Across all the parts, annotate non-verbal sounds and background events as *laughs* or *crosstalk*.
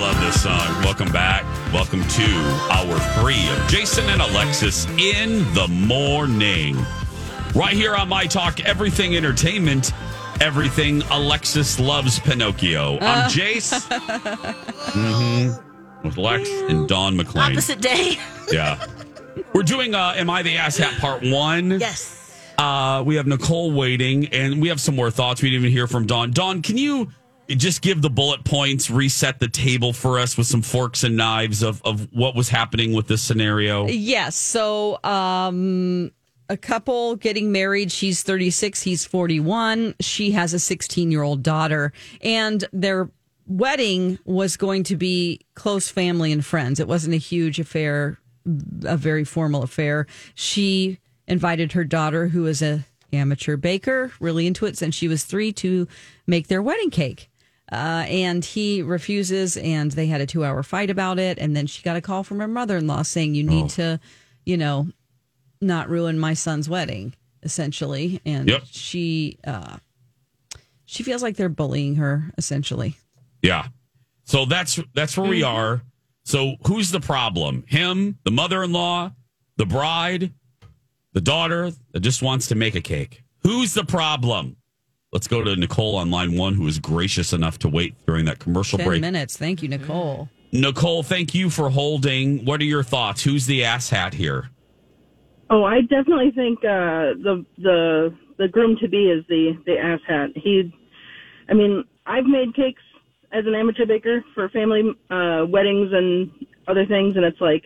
I love this song. Welcome back. Welcome to hour three of Jason and Alexis in the morning. Right here on My Talk, Everything Entertainment, Everything Alexis Loves Pinocchio. I'm Jace. *laughs* hmm With Lex and Dawn McClain. Opposite day. Yeah. We're doing uh, Am I the Ass Hat Part 1. yes. Uh, we have Nicole waiting, and we have some more thoughts. We didn't even hear from Dawn. Dawn, can you just give the bullet points, reset the table for us with some forks and knives of, of what was happening with this scenario? Yes. So, um, a couple getting married. She's 36, he's 41. She has a 16 year old daughter, and their wedding was going to be close family and friends. It wasn't a huge affair, a very formal affair. She invited her daughter, who is a amateur baker, really into it since she was three, to make their wedding cake. Uh, and he refuses, and they had a two hour fight about it. And then she got a call from her mother in law saying, You need to, you know, not ruin my son's wedding, essentially. And Yep. she, uh, she feels like they're bullying her, essentially. Yeah. So that's that's where we are. So who's the problem? Him, the mother-in-law, the bride, the daughter that just wants to make a cake. Who's the problem? Let's go to Nicole on line one, who was gracious enough to wait during that commercial 10 break. minutes. Thank you, Nicole. Nicole, thank you for holding. What are your thoughts? Who's the asshat here? Oh, I definitely think uh, the the the groom to be is the the asshat. He, I mean, I've made cakes as an amateur baker for family uh, weddings and other things, and it's like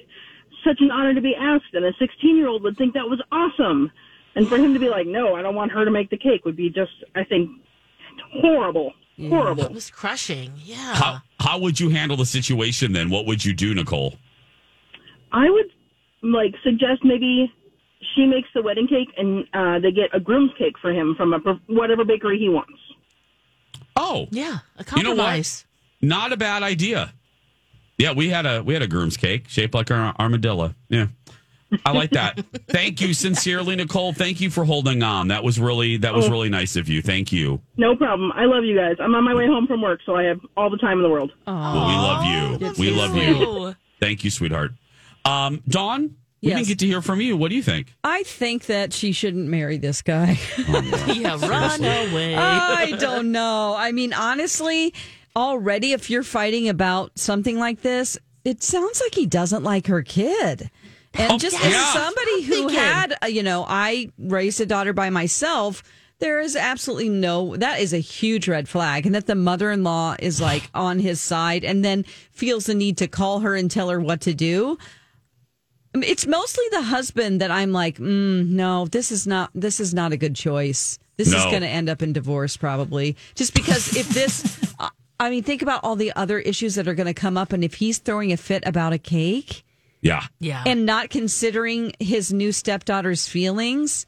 such an honor to be asked. And a 16 year old would think that was awesome, and for him to be like, no, I don't want her to make the cake would be just, I think, horrible, horrible. It was crushing. Yeah. How how would you handle the situation then? What would you do, Nicole? I would like suggest maybe she makes the wedding cake and uh, they get a groom's cake for him from a whatever bakery he wants. Oh, Yeah. A You know what? compromise. not a bad idea. Yeah, we had a we had a groom's cake shaped like an armadillo. Yeah. I like that. Thank you sincerely, Nicole. Thank you for holding on. That was really that was really nice of you. Thank you. No problem. I love you guys. I'm on my way home from work, so I have all the time in the world. Well, we love you. We love you. Thank you, sweetheart. Um, Dawn, we Yes. didn't get to hear from you. What do you think? I think that she shouldn't marry this guy. *laughs* Yeah, run away. I don't know. I mean, honestly, already if you're fighting about something like this, it sounds like he doesn't like her kid. And Oh, just yeah. as somebody who had, uh, you know, I raised a daughter by myself. There is absolutely no, that is a huge red flag. And that the mother in law is like *sighs* on his side and then feels the need to call her and tell her what to do. I mean, it's mostly the husband that I'm like, mm, no, this is not, this is not a good choice. This is going to end up in divorce probably. Just because if this, *laughs* uh, I mean, think about all the other issues that are going to come up. And if he's throwing a fit about a cake Yeah. yeah. and not considering his new stepdaughter's feelings,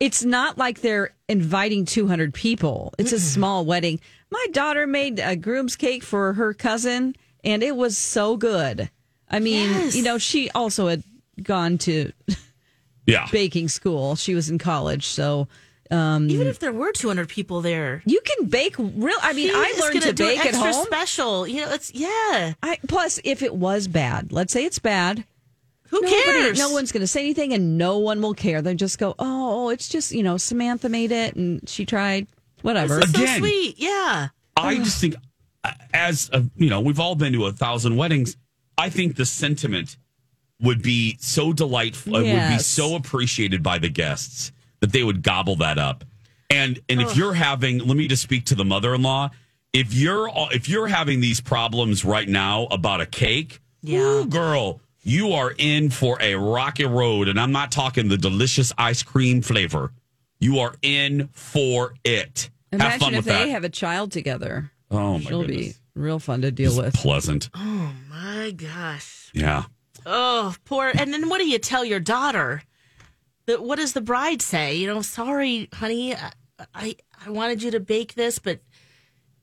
it's not like they're inviting 200 people. It's a small wedding. My daughter made a groom's cake for her cousin, and it was so good. I mean, Yes. you know, she also had gone to *laughs* Yeah. baking school. She was in college, so um, Even if there were 200 people there. you can bake real. I mean, I is learned gonna to do it bake at extra home. special. You know, it's, yeah. I, plus, if it was bad, let's say it's bad. Who Nobody- cares? No one's going to say anything, and no one will care. They'll just go, "Oh, it's just you know Samantha made it, and she tried, whatever." This is Again. so sweet. Yeah. I just think, uh, as a, you know, we've all been to a thousand weddings. I think the sentiment would be so delightful. It would be so appreciated by the guests that they would gobble that up. And and if you're having, let me just speak to the mother-in-law. If you're if you're having these problems right now about a cake, Yeah. ooh, girl, you are in for a rocky road. And I'm not talking the delicious ice cream flavor. You are in for it. have fun if with they that. have a child together. oh my She'll goodness. be real fun to deal with. pleasant. Oh my gosh. Yeah. Oh, poor. And then what do you tell your daughter? That what does the bride say? You know, sorry, honey, I, I I wanted you to bake this, but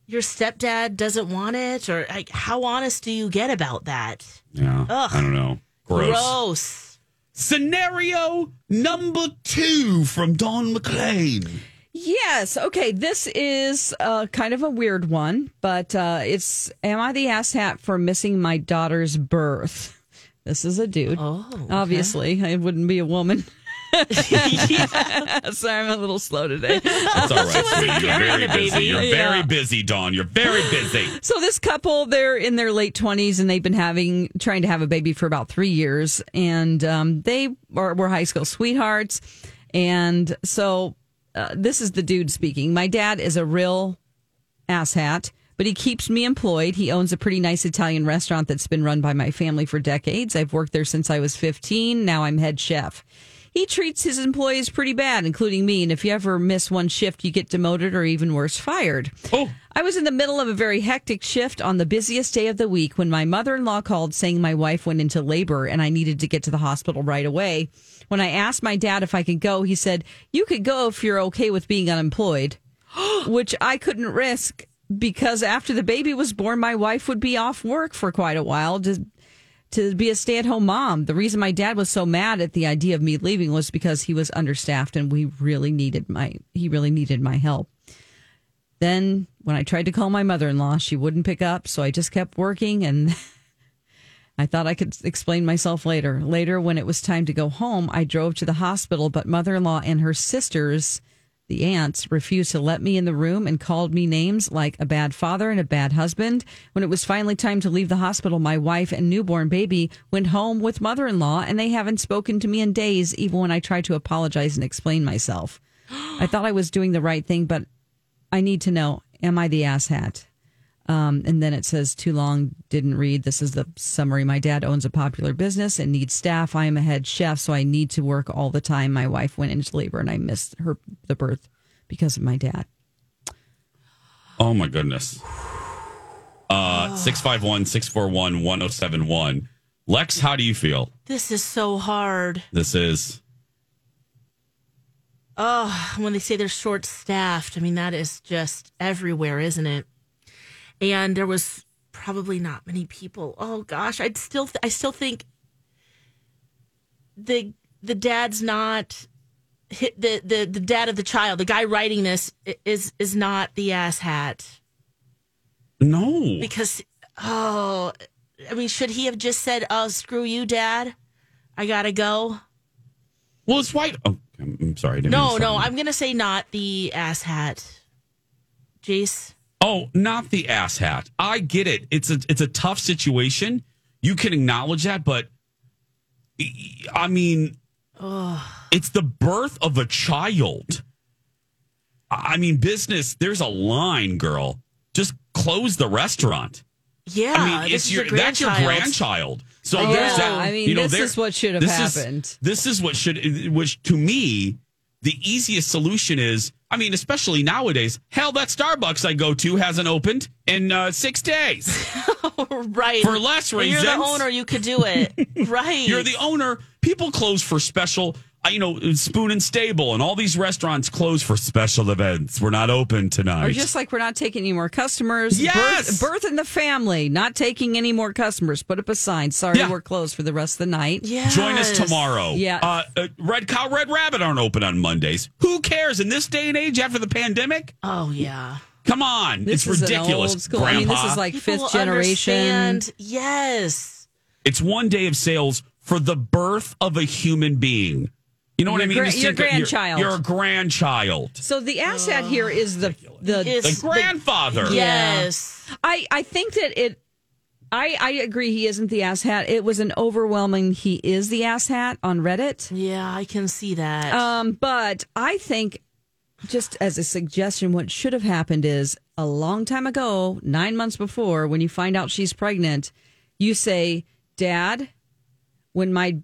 your stepdad doesn't want it. Or like, how honest do you get about that? Yeah. Ugh. I don't know. Gross. Gross. Scenario number two from Dawn McClain. Yes. Okay. This is uh, kind of a weird one, but uh, it's Am I the asshat for missing my daughter's birth? *laughs* This is a dude. Oh, Obviously, I wouldn't be a woman. *laughs* *laughs* Sorry, I'm a little slow today. That's all right, sweetie. *laughs* You're very busy. You're Yeah. very busy, Dawn. You're very busy. *laughs* So this couple, they're in their late twenties, and they've been having trying to have a baby for about three years, and um, they are, were high school sweethearts, and so uh, this is the dude speaking. My dad is a real asshat, but he keeps me employed. He owns a pretty nice Italian restaurant that's been run by my family for decades. I've worked there since I was 15. Now I'm head chef. He treats his employees pretty bad, including me. And if you ever miss one shift, you get demoted or even worse, fired. Oh. I was in the middle of a very hectic shift on the busiest day of the week when my mother in law called saying my wife went into labor and I needed to get to the hospital right away. When I asked my dad if I could go, he said, You could go if you're okay with being unemployed, *gasps* which I couldn't risk because after the baby was born, my wife would be off work for quite a while to, to be a stay at home mom. The reason my dad was so mad at the idea of me leaving was because he was understaffed and we really needed my, he really needed my help. Then, when I tried to call my mother in law, she wouldn't pick up. So I just kept working and *laughs* I thought I could explain myself later. Later, when it was time to go home, I drove to the hospital, but mother in law and her sisters, the aunts, refused to let me in the room and called me names like a bad father and a bad husband. When it was finally time to leave the hospital, my wife and newborn baby went home with mother in law, and they haven't spoken to me in days, even when I tried to apologize and explain myself. *gasps* I thought I was doing the right thing, but I need to know, am I the asshat? Um, and then it says, too long, didn't read. This is the summary. My dad owns a popular business and needs staff. I am a head chef, so I need to work all the time. My wife went into labor and I missed her the birth because of my dad. Oh my goodness. Uh 651 641 1071. Lex, how do you feel? This is so hard. This is Oh, when they say they're short staffed, I mean, that is just everywhere, isn't it? And there was probably not many people. Oh gosh, I'd still, I still think the, the dad's not hit the, the, the dad of the child, the guy writing this is, is not the ass hat no. because, oh, I mean, should he have just said, oh, screw you, dad? I gotta go. Well, it's white. Oh, I'm sorry. I didn't mean No, no. I'm gonna say not the ass hat. Jace. Oh, not the ass hat. I get it. It's a it's a tough situation. You can acknowledge that, but I mean, it's the birth of a child. I mean, business. There's a line, girl. Just close the restaurant. Yeah, I mean, it's is your your that's your grandchild. So I there's know. that. I mean, you know, this is what should have this is- happened. this is what should, which to me, the easiest solution is. I mean, especially nowadays. Hell, that Starbucks I go to hasn't opened in uh, six days. *laughs* right. For less And You're the owner. You could do it. *laughs* right. You're the owner. People close for special. You know, Spoon and Stable and all these restaurants close for special events. We're not open tonight. Or just like we're not taking any more customers. Yes! Birth, birth in the family, not taking any more customers. Put up a sign. Sorry, Yeah. we're closed for the rest of the night. Yes. Join us tomorrow. Yeah. Uh, uh, Red Cow, Red Rabbit aren't open on Mondays. Who cares in this day and age after the pandemic? Oh yeah. Come on, This it's is ridiculous, An old school. Grandpa. I mean, this is like People fifth generation. understand. Yes. it's one day of sales for the birth of a human being. You You know what I mean? gra- your think grandchild. You're, a grandchild. So the asshat here is the the, The grandfather. Yes. I I think that it. I I agree. He isn't the asshat. It was an overwhelming. He is the asshat on Reddit. Yeah, I can see that. Um, but I think, just as a suggestion, what should have happened is a long time ago, nine months before, when you find out she's pregnant, you say, Dad, when my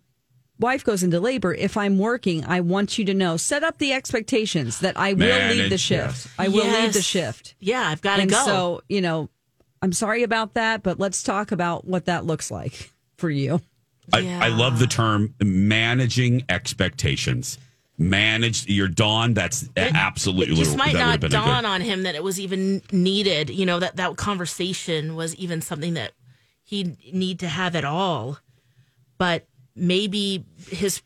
wife goes into labor, if I'm working, I want you to know, set up the expectations that I will leave the shift. yes. I will leave the shift. yeah, I've got to go. so, you know, I'm sorry about that, but let's talk about what that looks like *laughs* for you. I, I love the term managing expectations. Manage your dawn. That's absolutely it just might would not dawn good- on him that it was even needed. You know that that conversation was even something that he need to have at all. But maybe his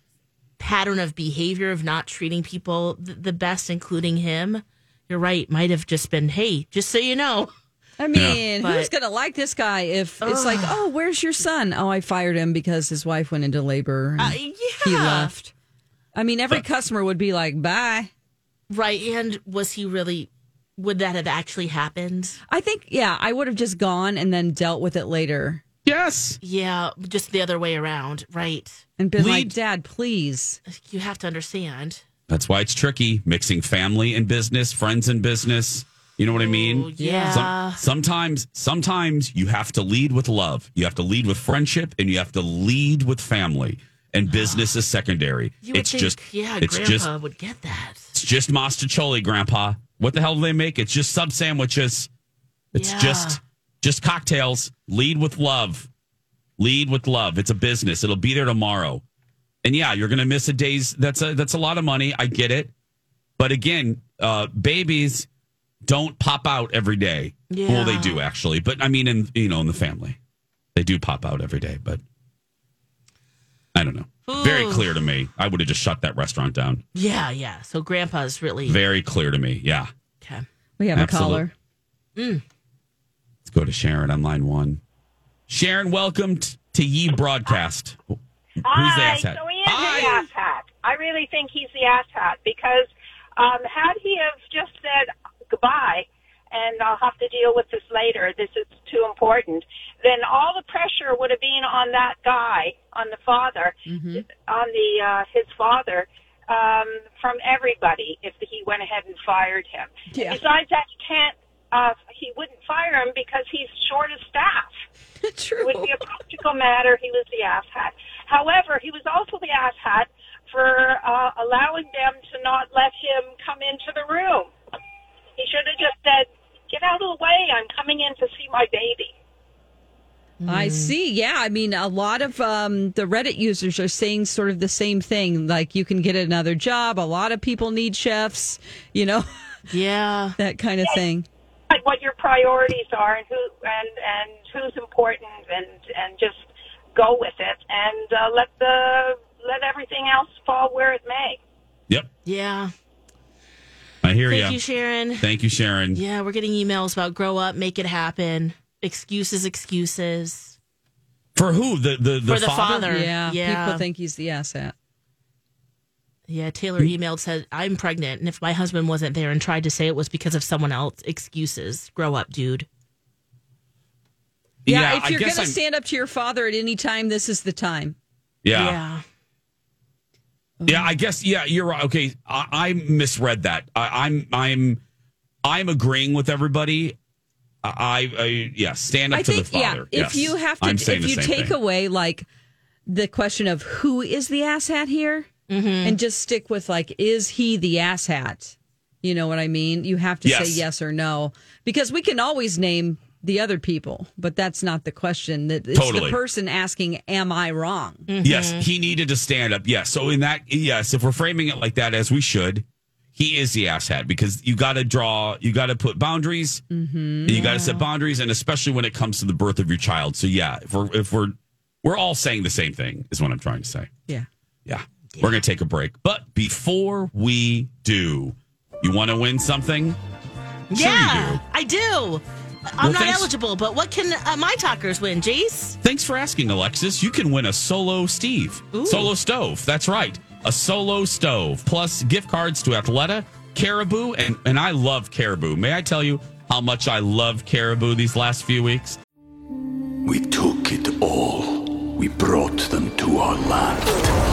pattern of behavior of not treating people th- the best, including him. You're right. Might have just been, hey, just so you know. *laughs* I mean, who's going to like this guy if it's like, oh, where's your son? Oh, I fired him because his wife went into labor. And Uh, He left. I mean, every customer would be like, bye. Right. And was he really? Would that have actually happened? I think, yeah, I would have just gone and then dealt with it later Yes. Yeah, just the other way around. Right. and been like, Lead- Dad, please. You have to understand. That's why it's tricky mixing family and business, friends and business. You know what I oh, mean? Oh, yeah. Some- sometimes, sometimes you have to lead with love. You have to lead with friendship, and you have to lead with family. And business is secondary. You would It's think, just, yeah, it's Grandpa just, would get that. it's just mostaccioli, Grandpa. What the hell do they make? It's just sub sandwiches. It's Yeah. just, just cocktails. Lead with love. Lead with love. It's a business. It'll be there tomorrow. And yeah, you're going to miss a day's. That's a that's a lot of money. I get it. But again, uh, babies don't pop out every day. Well, they do actually. But I mean, in you know, in the family, they do pop out every day. But I don't know. Very clear to me. I would have just shut that restaurant down. Yeah, yeah. So Grandpa's really Very clear to me. Yeah. okay. We have Absolute. a caller. Let's go to Sharon on line one. Sharon, welcome t- to Ye Broadcast. Who's the Hi, asshat? so he is Hi. the asshat. I really think he's the asshat because um, had he have just said goodbye and I'll have to deal with this later, this is too important, then all the pressure would have been on that guy, on the father, on the uh, his father, um, from everybody if he went ahead and fired him. Yeah. Besides that, he can't. Uh, he wouldn't fire him because he's short of staff. *laughs* True. It would be a practical matter. He was the asshat. However, he was also the asshat for uh, allowing them to not let him come into the room. He should have just said, "Get out of the way! I'm coming in to see my baby." I see. Yeah. I mean, a lot of um, the Reddit users are saying sort of the same thing. Like, you can get another job. A lot of people need chefs, you know, *laughs* Yeah. that kind of thing. Like what your priorities are and who and and who's important, and and just go with it and uh, let the let everything else fall where it may. Yep. Yeah. I hear you. Thank ya. you, Sharon. Thank you, Sharon. Yeah, we're getting emails about grow up, make it happen. Excuses, excuses. For who? The the, the, For the father. Yeah. Yeah. People think he's the asshat. Yeah, Taylor mm. emailed said, I'm pregnant, and if my husband wasn't there and tried to say it was because of someone else, excuses. Grow up, dude. Yeah. if I you're going to stand up to your father at any time, this is the time. Yeah. Yeah. Yeah, I guess. Yeah, you're right. Okay, I, I misread that. I, I'm I'm I'm agreeing with everybody. I, I yeah, stand up I to think, the father. yeah, if you have to, if you take thing. away like the question of who is the asshat here and just stick with like, is he the asshat? You know what I mean? You have to Yes. say yes or no because we can always name the other people, but that's not the question. That It's Totally. the person asking, am I wrong? Yes, he needed to stand up. Yes. So in that, yes, if we're framing it like that, as we should, he is the asshat because you got to draw, you got to put boundaries, Mm-hmm. you got to set boundaries, and especially when it comes to the birth of your child. So yeah, if we're if we're we're all saying the same thing, is what I'm trying to say. Yeah. Yeah. We're going to take a break. But before we do, you want to win something? Sure yeah, you do. I do. I'm Well, not thanks- eligible, but what can uh, my talkers win, Jace? Thanks for asking, Alexis. You can win a solo Steve, Ooh. solo stove. That's right. a solo stove, plus gift cards to Athleta, Caribou, and, and I love Caribou. May I tell you how much I love Caribou these last few weeks? We took it all. We brought them to our land.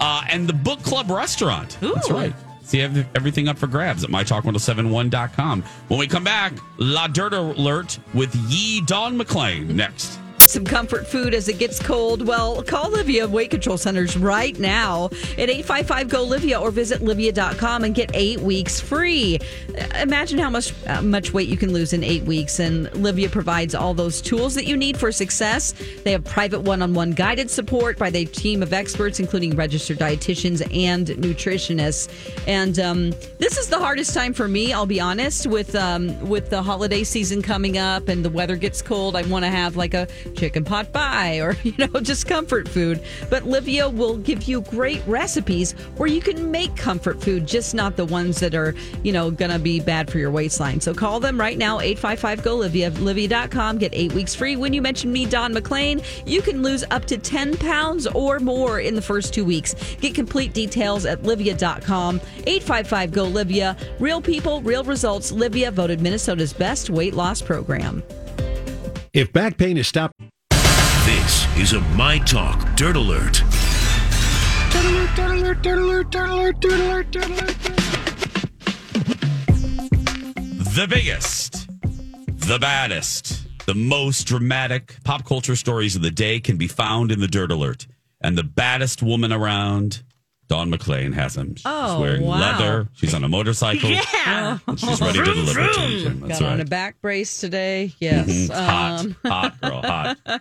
Uh, and the book club restaurant. That's Ooh. right. See ev- everything up for grabs at mytalk1071.com. When we come back, La Dirt Alert with Yee Dawn McClain next. Some comfort food as it gets cold. Well, call Livia Weight Control Centers right now at 855 GO Livia or visit Livia.com and get eight weeks free. Imagine how much uh, much weight you can lose in eight weeks. And Livia provides all those tools that you need for success. They have private one on one guided support by their team of experts, including registered dietitians and nutritionists. And um, this is the hardest time for me, I'll be honest, with, um, with the holiday season coming up and the weather gets cold. I want to have like a chicken pot pie or, *laughs* you know, just comfort food. But Livia will give you great recipes where you can make comfort food, just not the ones that are, you know, going to be bad for your waistline. So call them right now, 855 GO Livia, Livia.com. Get eight weeks free. When you mention me, Dawn McClain, you can lose up to 10 pounds or more in the first two weeks. Get complete details at Livia.com. 855 GO Livia. Real people, real results. Livia voted Minnesota's best weight loss program. If back pain is stopped, is a My Talk Dirt Alert. The biggest, the baddest, the most dramatic pop culture stories of the day can be found in the Dirt Alert. And the baddest woman around, Dawn McClain, has them. She's Oh, wearing wow. leather. She's on a motorcycle. *laughs* Yeah. And she's ready to deliver to vroom. you. That's Got on right. a back brace today. Yes. Mhm. Hot, Um, hot girl, hot. *laughs*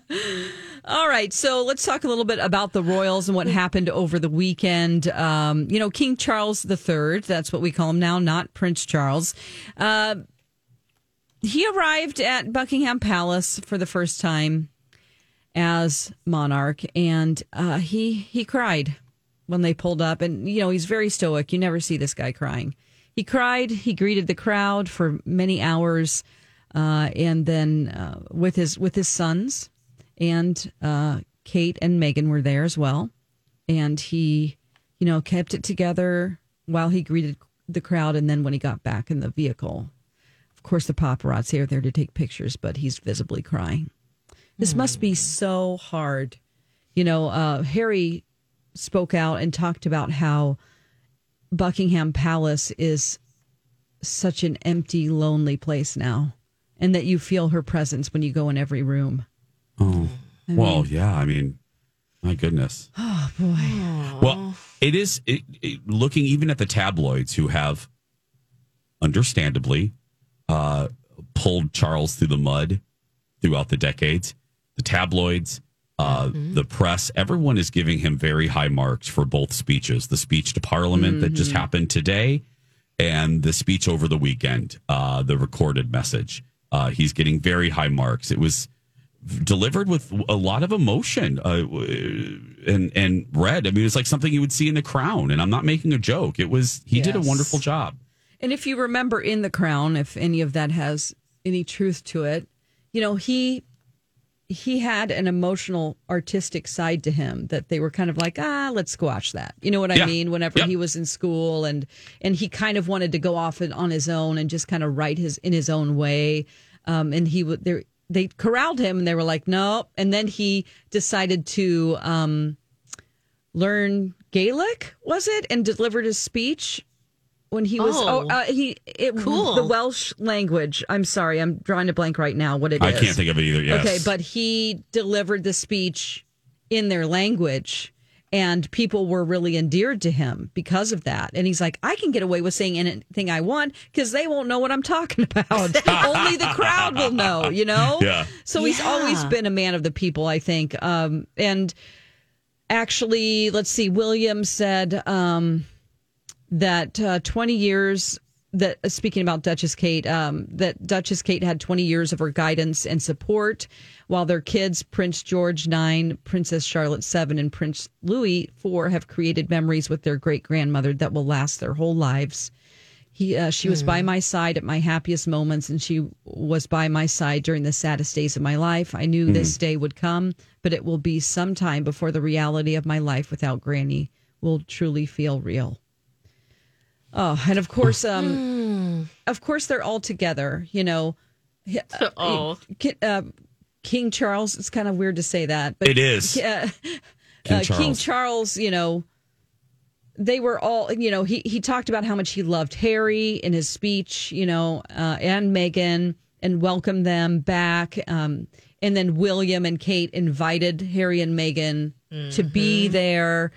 All right, so let's talk a little bit about the royals and what happened over the weekend. Um, you know, King Charles III, that's what we call him now, not Prince Charles. Uh, he arrived at Buckingham Palace for the first time as monarch, and uh, he he cried when they pulled up. And you know, he's very stoic. You never see this guy crying. He cried. He greeted the crowd for many hours, uh, and then uh, with his with his sons and uh, Kate and Meghan were there as well. And he, you know, kept it together while he greeted the crowd. And then when he got back in the vehicle, of course, the paparazzi are there to take pictures, but he's visibly crying. This must be so hard. You know, uh, Harry spoke out and talked about how Buckingham Palace is such an empty, lonely place now, and that you feel her presence when you go in every room. Oh, well, yeah. I mean, my goodness. *sighs* Oh boy. Well, it is it, it, looking even at the tabloids who have, understandably, uh, pulled Charles through the mud throughout the decades. The tabloids, uh, the press, everyone is giving him very high marks for both speeches. The speech to Parliament that just happened today, and the speech over the weekend, uh, the recorded message. Uh, he's getting very high marks. It was delivered with a lot of emotion uh, and and read. I mean, it's like something you would see in The Crown, and I'm not making a joke. It was he did a wonderful job. And if you remember in The Crown, if any of that has any truth to it, you know, he he had an emotional artistic side to him that they were kind of like, ah, let's squash that. You know what I Yeah. mean? Whenever Yep. he was in school and and he kind of wanted to go off on his own and just kind of write his in his own way. Um, and he would they they corralled him and they were like, no. And then he decided to um, learn Gaelic, was it, and delivered his speech when he was Oh. oh, uh, he it, Cool. the Welsh language. I'm sorry, I'm drawing a blank right now. What it is? I can't think of it either. Yes. Okay, but he delivered the speech in their language. And people were really endeared to him because of that. And he's like, I can get away with saying anything I want because they won't know what I'm talking about. *laughs* Only the crowd will know, you know? Yeah. So he's Yeah. always been a man of the people, I think. Um, and actually, let's see, William said um, that uh, 20 years that uh, speaking about Duchess Kate, um, that Duchess Kate had 20 years of her guidance and support, while their kids, Prince George nine, Princess Charlotte seven, and Prince Louis four, have created memories with their great grandmother that will last their whole lives. He, uh, she was by my side at my happiest moments, and she was by my side during the saddest days of my life. I knew this day would come, but it will be some time before the reality of my life without Granny will truly feel real. Oh, and of course, um, of course, they're all together. You know, *laughs* Oh. Ki- uh, King Charles. It's kind of weird to say that, but It is. Uh, King *laughs* uh, King Charles. Charles, you know, they were all, you know, he he talked about how much he loved Harry in his speech, you know, uh, and Meghan, and welcomed them back. Um, and then William and Kate invited Harry and Meghan to be there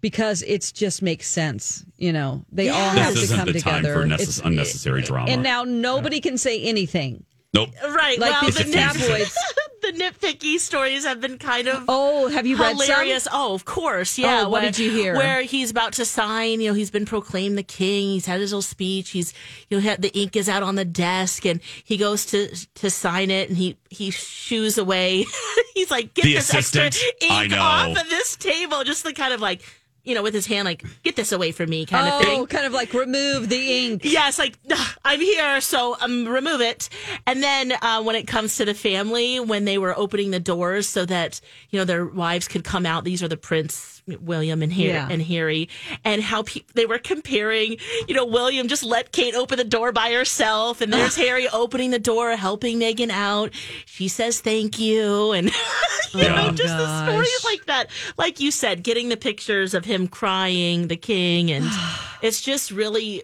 because it just makes sense, you know. They all This have to isn't come the time together. for necess- It's- unnecessary drama. And now nobody can say anything. Nope. Right. Like well, the, nit- *laughs* tabloids. the nitpicky stories have been kind of Oh, have you read some? Oh, of course. Yeah. Oh, what where- did you hear? Where he's about to sign, you know, he's been proclaimed the king. He's had his little speech. He's, you know, had, the ink is out on the desk and he goes to, to sign it and he, he shoos away. *laughs* he's like, get The this assistant. extra ink off of this table. Just the kind of like, you know, with his hand, like, get this away from me kind of thing. Oh, kind of like remove the ink. Yes, like I'm here, so um, remove it. And then uh, when it comes to the family, when they were opening the doors so that you know their wives could come out, these are the Prince William and Harry, Yeah. and Harry, and how pe- they were comparing. You know, William just let Kate open the door by herself, and there's *laughs* Harry opening the door, helping Meghan out. She says thank you, and *laughs* you Yeah. know, just the stories like that. Like you said, getting the pictures of him crying, the king, and *sighs* it's just really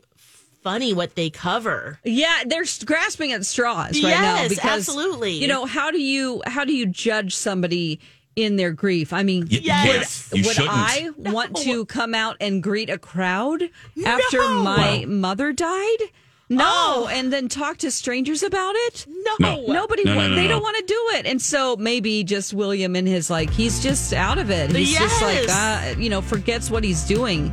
funny what they cover. Yeah, they're grasping at straws right now Yes, because absolutely. You know how do you how do you judge somebody in their grief? I mean, Y- yes, you would shouldn't. I want to come out and greet a crowd after my mother died? No, Oh. and then talk to strangers about it? No, No. Nobody, No, no, no, they no. don't want to do it, and so maybe just William and his like he's just out of it. He's just like uh, you know forgets what he's doing.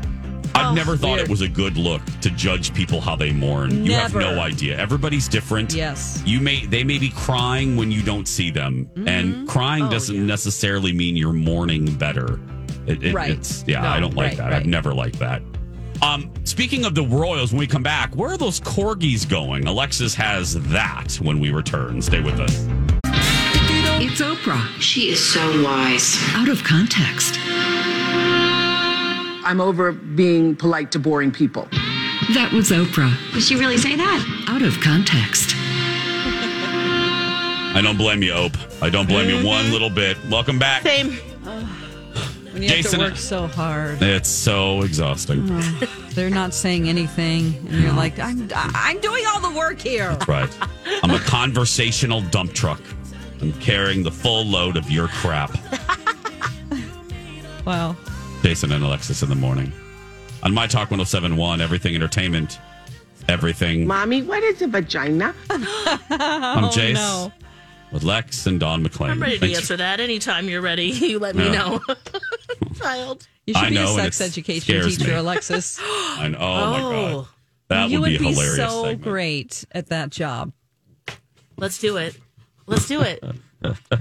I've never thought weird. it was a good look to judge people how they mourn. You have no idea. Everybody's different. Yes. You may they may be crying when you don't see them. Mm-hmm. And crying Oh, doesn't yeah. necessarily mean you're mourning better. It, it- Right. It's yeah, No, I don't like right, that. right. I've never liked that. Um, speaking of the Royals, when we come back, where are those corgis going? Alexis has that when we return. Stay with us. It's Oprah. She is so wise. Out of context. I'm over being polite to boring people. That was Oprah. Did she really say that? Out of context. I don't blame you, Ope. I don't blame you one mm-hmm. little bit. Welcome back. Same. *sighs* When you Jason- have to work so hard. It's so exhausting. Oh, they're not saying anything, and you're like, I'm, I'm doing all the work here. That's Right. I'm a *laughs* conversational dump truck. I'm carrying the full load of your crap. Wow. Jason and Alexis in the morning. On My Talk 1071, everything entertainment, everything. Mommy, what is a vagina? *laughs* I'm oh, Jace no. with Lex and Dawn McClain. I'm ready to answer that anytime you're ready. *laughs* You let me Yeah. know. *laughs* Child. You should I be know, a sex education teacher, me. Alexis. *gasps* I know. Oh, my God. Oh. That you would be would be hilarious so segment. great at that job. Let's do it. Let's do it.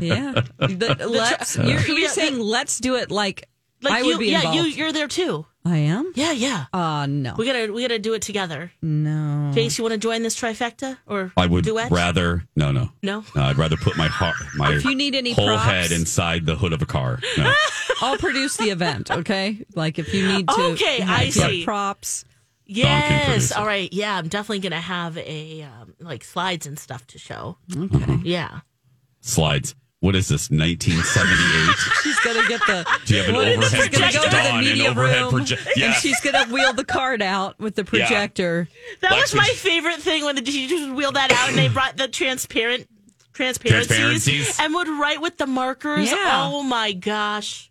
Yeah. The- let's, you're, you're Yeah, saying let's do it like, Like I you, would be yeah, involved. you, you're there too. I am? Yeah, yeah. Uh, no. We gotta, we gotta do it together. No. Jace, you want to join this trifecta or I would duet? rather no, no, No? No, I'd rather put my heart, my If you need any whole props- head inside the hood of a car. No. *laughs* I'll produce the event, okay? Like if you need to. Okay, yeah, I if you have see. props. Yes. it. All right. Yeah, I'm definitely gonna have a um, like slides and stuff to show. Okay. Yeah. Slides. What is this? 1978. *laughs* She's gonna get the. Do you have an What is- overhead she's gonna go to the an media overhead room, proje- and she's gonna wheel the card out with the Yeah. projector. That Lex was my would- favorite thing when the teachers would wheel that out and they brought the transparent transparencies, Transparencies. and would write with the markers. Yeah. Oh my gosh.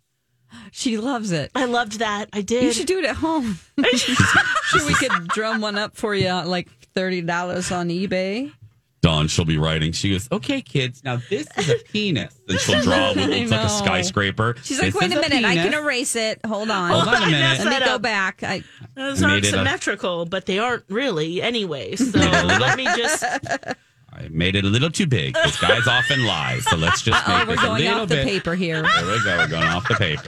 She loves it. I loved that. I did. You should do it at home. *laughs* *laughs* sure, we could drum one up for you, like thirty dollars on eBay. Dawn, she'll be writing. She goes, "Okay, kids, now this is a penis," and she'll *laughs* draw what I looks like a skyscraper. She's like, This "Wait is a minute, I can erase it. Hold on, Hold on a I *laughs* minute. Let me that go back." I, Those aren't made it a- symmetrical, but they aren't really anyway. So *laughs* let me just. I made it a little too big. This guy's often lies, so let's just make we're this a going little off the bit. paper here. There we go. We're going off the paper.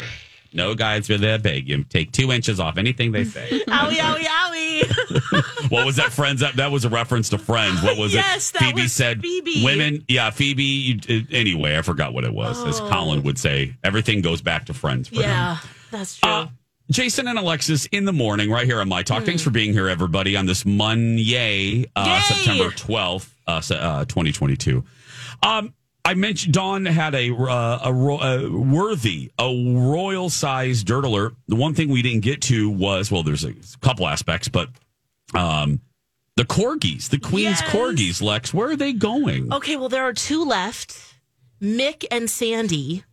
No guys really that big. You take two inches off anything they say. *laughs* Owie, owie, owie. what was that? Friends? That, that was a reference to Friends. What was Yes, it? Phoebe was said, Phoebe. "Women, yeah, Phoebe." You, uh, anyway, I forgot what it was. As Oh. Colin would say, everything goes back to Friends. For him. Yeah, that's true. Uh, Jason and Alexis in the morning, right here on My Talk. Hmm. Thanks for being here, everybody, on this Monday, uh, September 12th, uh, uh, 2022. Um, I mentioned Dawn had a, uh, a, ro- a worthy, a royal sized dirt alert. The one thing we didn't get to was, well, there's a couple aspects, but um, the corgis, the Queen's Yes. corgis, Lex, where are they going? Okay, well, there are two left Muick and Sandy.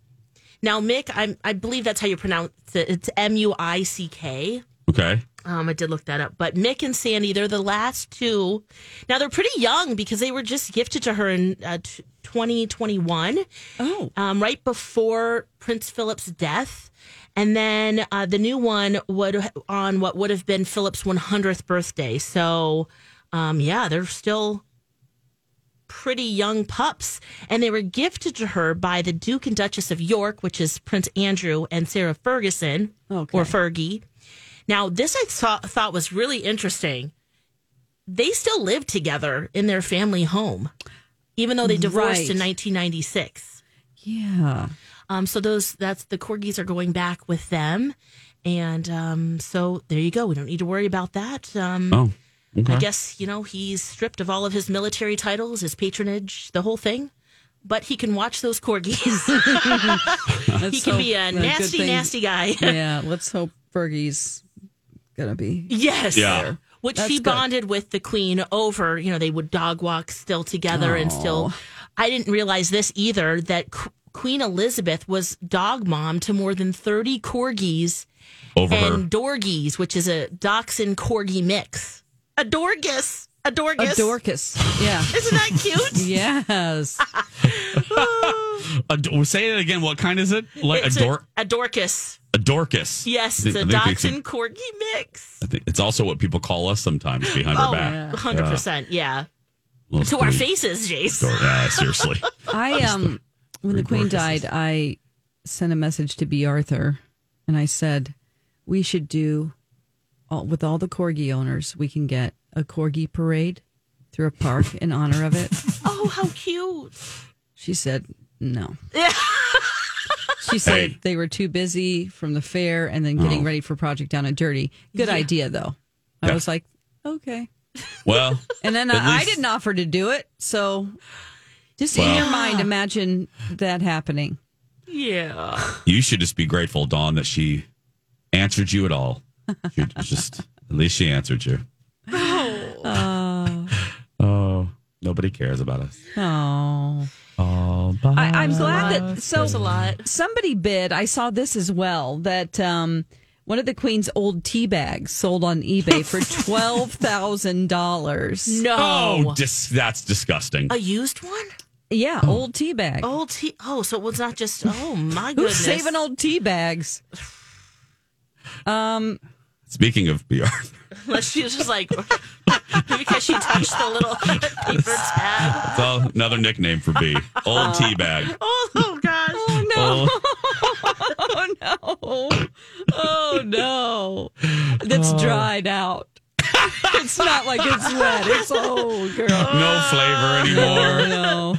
Now, Muick, I'm, I believe that's how you pronounce it. It's M U I C K. Okay. Um, I did look that up. But Muick and Sandy, they're the last two. Now, they're pretty young because they were just gifted to her in uh, t- 2021. Oh. Um, right before Prince Philip's death. And then uh, the new one would on what would have been Philip's 100th birthday. So, um, yeah, they're still pretty young pups. And they were gifted to her by the Duke and Duchess of York, which is Prince Andrew and Sarah Ferguson, or Fergie. Now, this I saw, thought was really interesting. They still live together in their family home, even though they divorced Right. in 1996. Yeah. Um, so those that's the corgis are going back with them, and um, so there you go. We don't need to worry about that. Um, Oh, okay. I guess you know he's stripped of all of his military titles, his patronage, the whole thing. But he can watch those corgis. *laughs* he Let's can be a nasty, thing- nasty guy. yeah. Let's hope Fergie's gonna be. Yes. Yeah. Which That's she good. bonded with the queen over, you know, they would dog walk still together and still. I didn't realize this either that Qu- Queen Elizabeth was dog mom to more than 30 corgis Over her. and dorgies, which is a dachshund corgi mix. A dorgus. A dorgus. A dorgus. Dorcas. Yeah. *laughs* Isn't that cute? *laughs* yes. *laughs* A, d- say it again. What kind is it? Like It's a, dor- a, a dorcus. A Dorcas. Yes, it's I a think they dachshund corgi mix. I think it's also what people call us sometimes behind Oh, our back. 100%. Yeah. Little To our faces, Jace. Dor- Yeah, seriously. *laughs* I *laughs* um when the queen died, I sent a message to B. Arthur, and I said we should do all, with all the corgi owners. We can get a corgi parade through a park in honor of it. *laughs* Oh, how cute. She said no. She said Hey. they were too busy from the fair and then getting Oh. ready for Project Down and Dirty. Good Yeah. idea, though. I Yeah. was like, okay. Well, *laughs* And then At I, I didn't offer to do it. So just in your mind, imagine that happening. Yeah. you should just be grateful, Dawn, that she answered you at all. She just at least she answered you. Oh. Oh, oh nobody cares about us. Oh. Oh, I, I'm glad that so There's a lot. somebody bid. I saw this as well that um, one of the queen's old tea bags sold on eBay for *laughs* twelve thousand dollars. No. Oh, dis- that's disgusting. a used one? Yeah, old tea bag. Old tea. Oh, so it was not just. Oh my *laughs* Who's goodness. saving old tea bags? *sighs* Um, Speaking of BR, Unless *laughs* she was just like *laughs* because she touched the little *laughs* paper tag. so another nickname for B. Old tea bag. Oh, oh gosh. oh no! oh no! Oh no! That's oh. dried out. It's not like it's wet. It's oh girl. No flavor anymore. *laughs* no,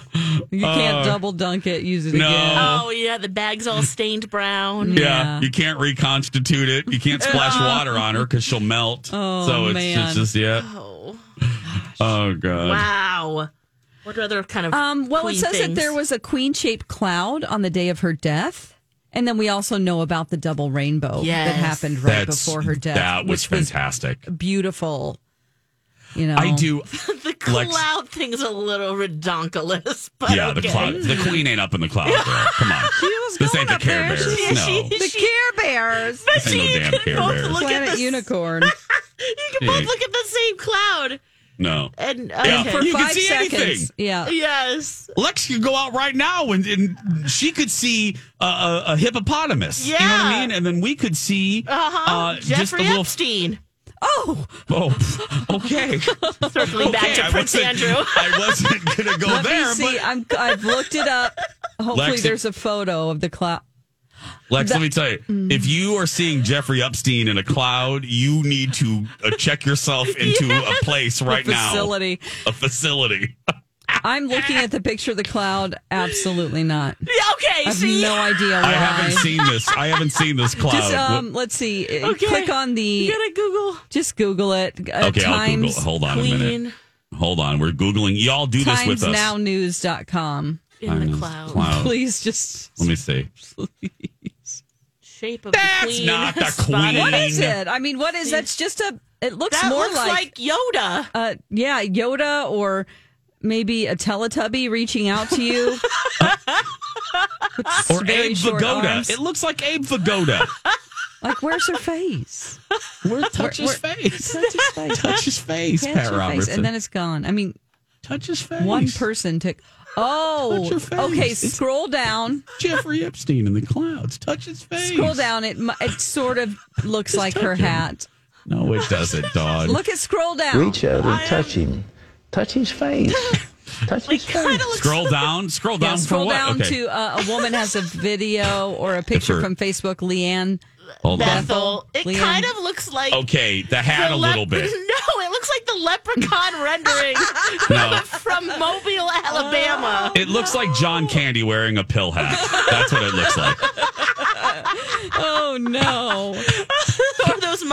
you can't Uh, double dunk it. Use it no. again. Oh yeah, the bag's all stained brown. Yeah, Yeah. you can't reconstitute it. You can't splash *laughs* water on her because she'll melt. Oh, so it's man. just, just yeah. Oh. Oh god. Wow. What other kind of Um, well, it queen says that there was a queen shaped cloud on the day of her death. And then we also know about the double rainbow that happened right That's- before her death. That was which fantastic. beautiful. You know, I do. *laughs* the Lex- cloud thing's a little redonkulous, but yeah, okay. the cloud. The queen ain't up in the cloud. Girl. *laughs* Come on. She was this ain't the up Care. Bears. She- no, she- the Care Bears, But This ain't no you damn can Care both Bears. look at Planet the, Unicorn. *laughs* You can both look at the same cloud. No. And Yeah, okay. For You can five see seconds. anything. Yeah. yes, Lex could go out right now and, and she could see a, a, a hippopotamus. You know what I mean? And then we could see uh-huh. uh, just a Jeffrey little. Epstein. Oh, Oh, *laughs* okay. Circling back to I Prince wasn't- Andrew. I wasn't going to go let there, me see. but I'm, I've looked it up. Hopefully, Lexi- there's a photo of the cloud. Lex, That- let me tell you, Mm. if you are seeing Jeffrey Epstein in a cloud, you need to uh, check yourself *laughs* into a place right now. facility. A facility. I'm looking at the picture of the cloud. Absolutely not. Okay, I have see? no idea why. I haven't seen this. I haven't seen this *laughs* cloud. Just um, let's see. Uh, Okay. Click on the. You gotta Google Just Google it. Uh, okay, I'll Google. times Hold on a minute. Hold on. We're Googling. Y'all do this with us. timesnownews.com. in the cloud. cloud. Please just. Let me see. *laughs* Shape of That's the queen. not the queen. What is it? I mean, what is that's just a. It looks That more looks like, Yoda. uh, yeah, Yoda or maybe a Teletubby reaching out to you. *laughs* Or very Abe short Vigoda. arms. It looks like Abe Vigoda. Like, where's her face? Where touch his where- face. Touch his face. *laughs* Touch his face, Touch Pat her face, Robertson. and then it's gone. I mean, touch his face. one person took. Oh, Touch your face. okay. Scroll down. Jeffrey Epstein in the clouds. Touch his face. Scroll down. It it sort of looks Just like her him. hat. No, it doesn't, Dawn. Look at scroll down. Reach out and touch him. Touch his face. *laughs* touch his face. Scroll down. Scroll down Yeah, for scroll what? down okay. to uh, a woman has a video or a picture For- from Facebook. Leanne. Hold on. It Leanne. kind of looks like Okay, the hat the a lep- little bit. *laughs* No, it looks like the leprechaun *laughs* rendering No. *laughs* from Mobile, Alabama. It looks like John Candy wearing a pill hat. That's what it looks like. Oh no! or those mo-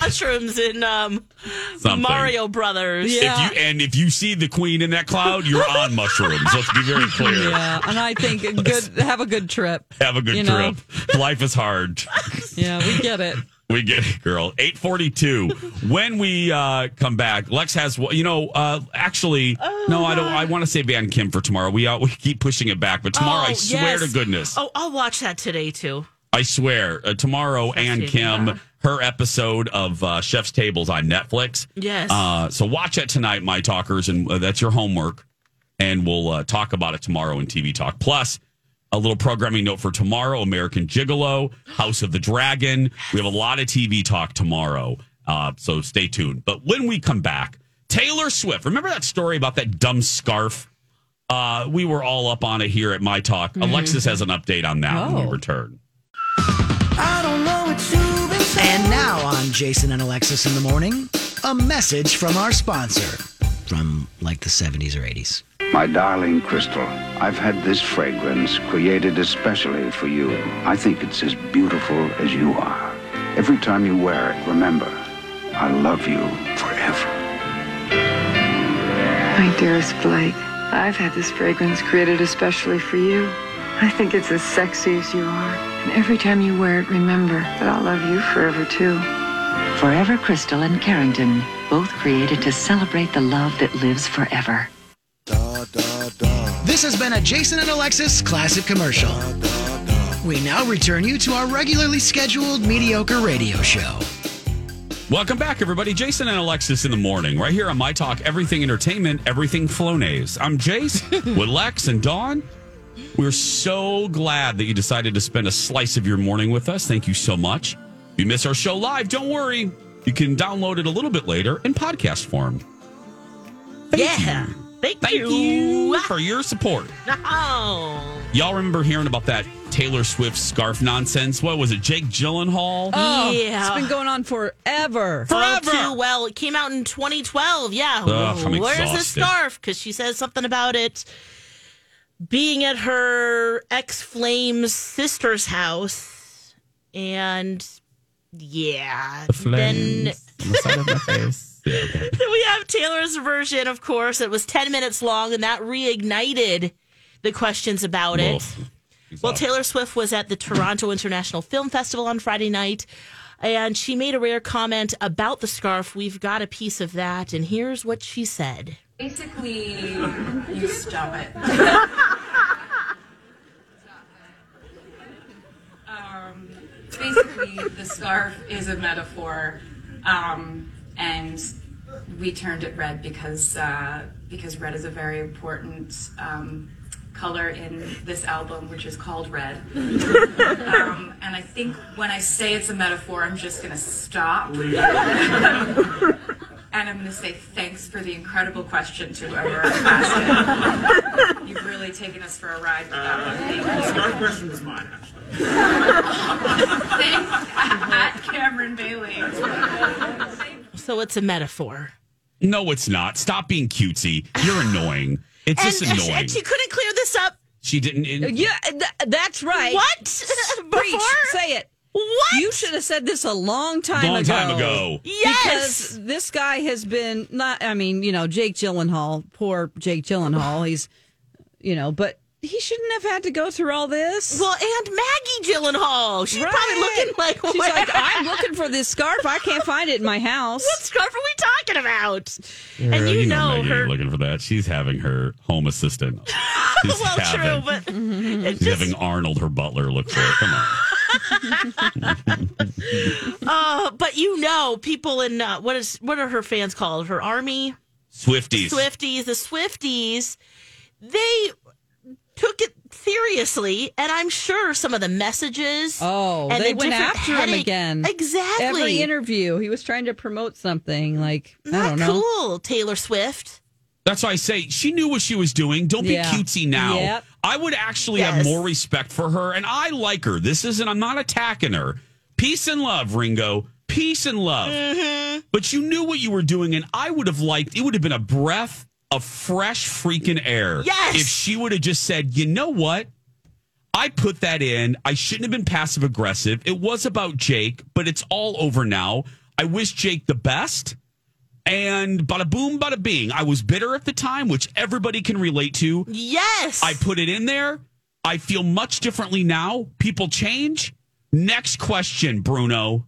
Mushrooms in um, Something. Mario Brothers. If you and if you see the queen in that cloud, you're on mushrooms. Let's be very clear. *laughs* Yeah, and I think good have a good trip. Have a good You know? trip. Life is hard. *laughs* Yeah, we get it. We get it, girl. Eight forty-two. When we uh, come back, Lex has. You know, uh, actually, no, I don't. I want to say Ann Kim for tomorrow. We uh, we keep pushing it back, but tomorrow, Oh, I swear yes. to goodness, Oh, I'll watch that today too. I swear, uh, tomorrow, Ann Kim, yeah. her episode of uh, Chef's Tables on Netflix. Yes. Uh, so watch it tonight, my talkers, and uh, that's your homework. And we'll uh, talk about it tomorrow in TV Talk. Plus, a little programming note for tomorrow: American Gigolo, House of the Dragon. We have a lot of TV talk tomorrow, uh, so stay tuned. But when we come back, Taylor Swift. Remember that story about that dumb scarf? Uh, we were all up on it here at My Talk. Alexis has an update on that when we Oh. return. And now on Jason and Alexis in the morning, a message from our sponsor from like the 70s or 80s. My darling Krystle, I've had this fragrance created especially for you. I think it's as beautiful as you are. Every time you wear it, remember, I love you forever. My dearest Blake, I've had this fragrance created especially for you. I think it's as sexy as you are. And every time you wear it, remember that I'll love you forever too. Forever Krystle and Carrington, both created to celebrate the love that lives forever. Da, da, da. This has been a Jason and Alexis classic commercial. We now return you to our regularly scheduled mediocre radio show. Welcome back, everybody. Jason and Alexis in the morning, right here on My Talk, Everything Entertainment, Everything Flonase. I'm Jace *laughs* with Lex and Dawn. We're so glad that you decided to spend a slice of your morning with us. Thank you so much. If you miss our show live, don't worry. You can download it a little bit later in podcast form. Thank Yeah. you. Thank, Thank you for your support. *laughs* Oh. Y'all remember hearing about that Taylor Swift scarf nonsense? What was it, Jake Gyllenhaal? Oh, oh Yeah. It's been going on forever. Oh, too well. It came out in 2012. Yeah. Ugh, I'm Where's the scarf? Because she says something about it being at her ex flame's sister's house. And yeah. Then the side of my *laughs* face. Yeah, okay. We have Taylor's version, of course. It was 10 minutes long, and that reignited the questions about it. Well, Taylor Swift was at the Toronto International Film Festival on Friday night, and she made a rare comment about the scarf. We've got a piece of that, and here's what she said. Basically, you stop it. *laughs* um, basically, the scarf is a metaphor, um, and we turned it red because uh, because red is a very important um, color in this album, which is called Red. um, and I think when I say it's a metaphor, I'm just gonna stop. *laughs* And I'm going to say thanks for the incredible question to whoever asked it. *laughs* You've really taken us for a ride with that one. Thank you. Uh, Scarf question was mine, actually. *laughs* Thanks at Cameron Bailey. So it's a metaphor. No, it's not. Stop being cutesy. You're annoying. It's just and, annoying. And she couldn't clear this up. she didn't. it- Yeah, th- that's right. What? Preach. *laughs* Before? Say it. What? You should have said this a long time Long ago. time ago. Yes. Because this guy has been not. I mean, you know, Jake Gyllenhaal. Poor Jake Gyllenhaal. He's, you know, but he shouldn't have had to go through all this. Well, and Maggie Gyllenhaal. She's probably looking like She's where- like, I'm *laughs* looking for this scarf. I can't find it in my house. What scarf are we talking about? Girl, and you, know, Maggie her. looking for that. She's having her home assistant. *laughs* She's well, having, true, but *laughs* it She's just, having Arnold, her butler, look for it. Come on. Uh, but you know, people in uh, what is what are her fans called? Her army Swifties. Swifties. The Swifties, they took it seriously, and I'm sure some of the messages. Oh, and they the went different after him again. Exactly. Every interview, he was trying to promote something. Like I Not don't know. cool, Taylor Swift. That's why I say she knew what she was doing. Don't be Yeah. cutesy now. Yep. I would actually Yes. have more respect for her, and I like her. This isn't. I'm not attacking her. Peace and love, Ringo. Peace and love. Mm-hmm. But you knew what you were doing, and I would have liked. It would have been a breath of fresh freaking air. Yes. If she would have just said, you know what. I put that in. I shouldn't have been passive aggressive. It was about Jake, but it's all over now. I wish Jake the best. And bada boom, bada bing. I was bitter at the time, which everybody can relate to. Yes. I put it in there. I feel much differently now. People change. Next question, Bruno.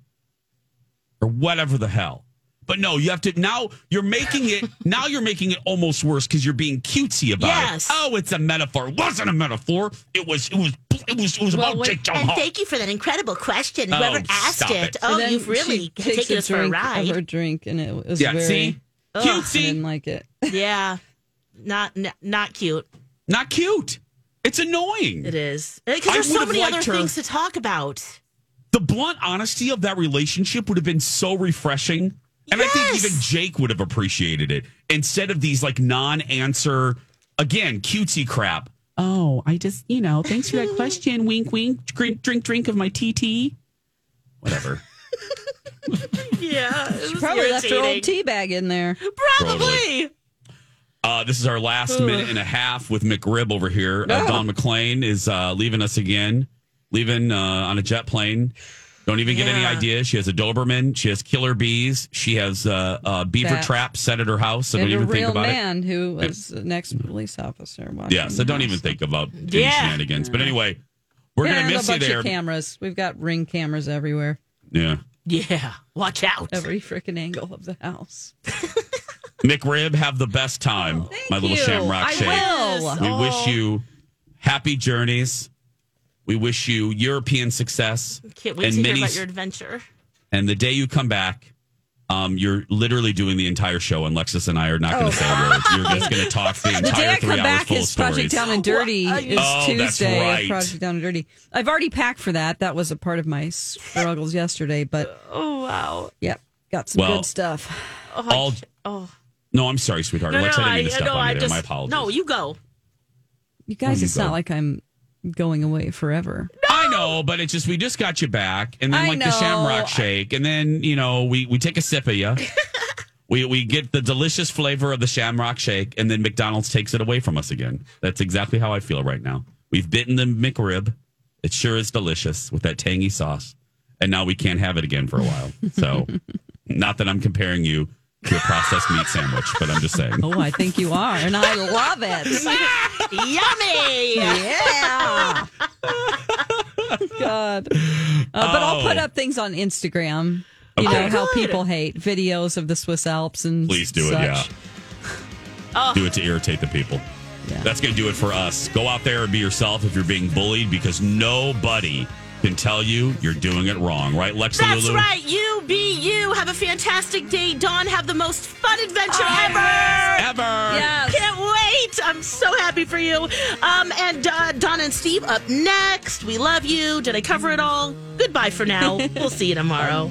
Or whatever the hell. But no, you have to now you're making it *laughs* now you're making it almost worse because you're being cutesy about Yes. it. Oh, it's a metaphor. It wasn't a metaphor. It was it was it was it was Well, about when- Jake and thank you for that incredible question. Oh, Whoever asked it. it. Oh, you've really taken us for a drink ride. Of her drink, and it was Yeah, very. see? Ugh, Cutesy. I didn't like it. *laughs* yeah, not n- not cute. Not cute. It's annoying. It is uh, because I there's so many other her- things to talk about. the blunt honesty of that relationship would have been so refreshing. And I think even Jake would have appreciated it instead of these like non answer, again, cutesy crap. Oh, I just, you know, thanks for that question. *laughs* wink, wink. Drink, drink, drink of my TT. Whatever. *laughs* Yeah, it was Probably left her old tea bag in there. Probably. Uh, this is our last minute and a half with McRib over here. Uh, Dawn McClain is uh, leaving us again, leaving uh, on a jet plane. Don't even get any Yeah. idea. She has a Doberman. She has killer bees. She has uh, uh, beaver That- traps set at her house. So and don't a even think real about it. man who was an ex police officer. Yeah, so don't house. even think about any Yeah. shenanigans. But anyway, we're Yeah, gonna and miss a you bunch there. of cameras. We've got ring cameras everywhere. Yeah, Yeah, watch out. Every freaking angle of the house. *laughs* McRib, have the best time, my little you. Shamrock I Shake. will. We Oh. wish you happy journeys. We wish you European success. Can't wait and to hear many- about your adventure. And the day you come back, um, you're literally doing the entire show, and Lexus and I are not going Oh. to say a word. You're just going *laughs* to talk the entire The day entire I three come hours back full of is Project stories. Down and Dirty is Oh, that's Tuesday. of right. Project Down and Dirty. I've already packed for that. That was a part of my struggles yesterday. But Oh wow. yep, got some Well, good stuff. Oh, I All- oh. No, I'm sorry, sweetheart. No, Lex, no, I didn't mean to I- step no, on I you there. just- My apologies. No, you go. You guys, you it's go. not like I'm going away forever. I know, but it's just we just got you back, and then I like the. Shamrock Shake, and then you know we we take a sip of you. *laughs* we we get the delicious flavor of the Shamrock Shake, and then McDonald's takes it away from us again. That's exactly how I feel right now. We've bitten the McRib. It sure is delicious with that tangy sauce, and now we can't have it again for a while. So, *laughs* not that I'm comparing you to a processed meat sandwich, but I'm just saying. *laughs* Oh, I think you are, and I love it. *laughs* Yummy. Yeah. God. Uh, but I'll put Oh. up things on Instagram. You Okay. know how Good. people hate videos of the Swiss Alps and Please do it, such. yeah. Oh. Do it to irritate the people. That's going to do it for us. Go out there and be yourself if you're being bullied because nobody can tell you you're doing it wrong, right, Lex That's Lulu? right. You be you. Have a fantastic day, Dawn. Have the most fun adventure ever. Ever. Yes. Can't wait. I'm so happy for you. Um, and uh, Dawn and Steve up next. We love you. Did I cover it all? Goodbye for now. *laughs* we'll see you tomorrow.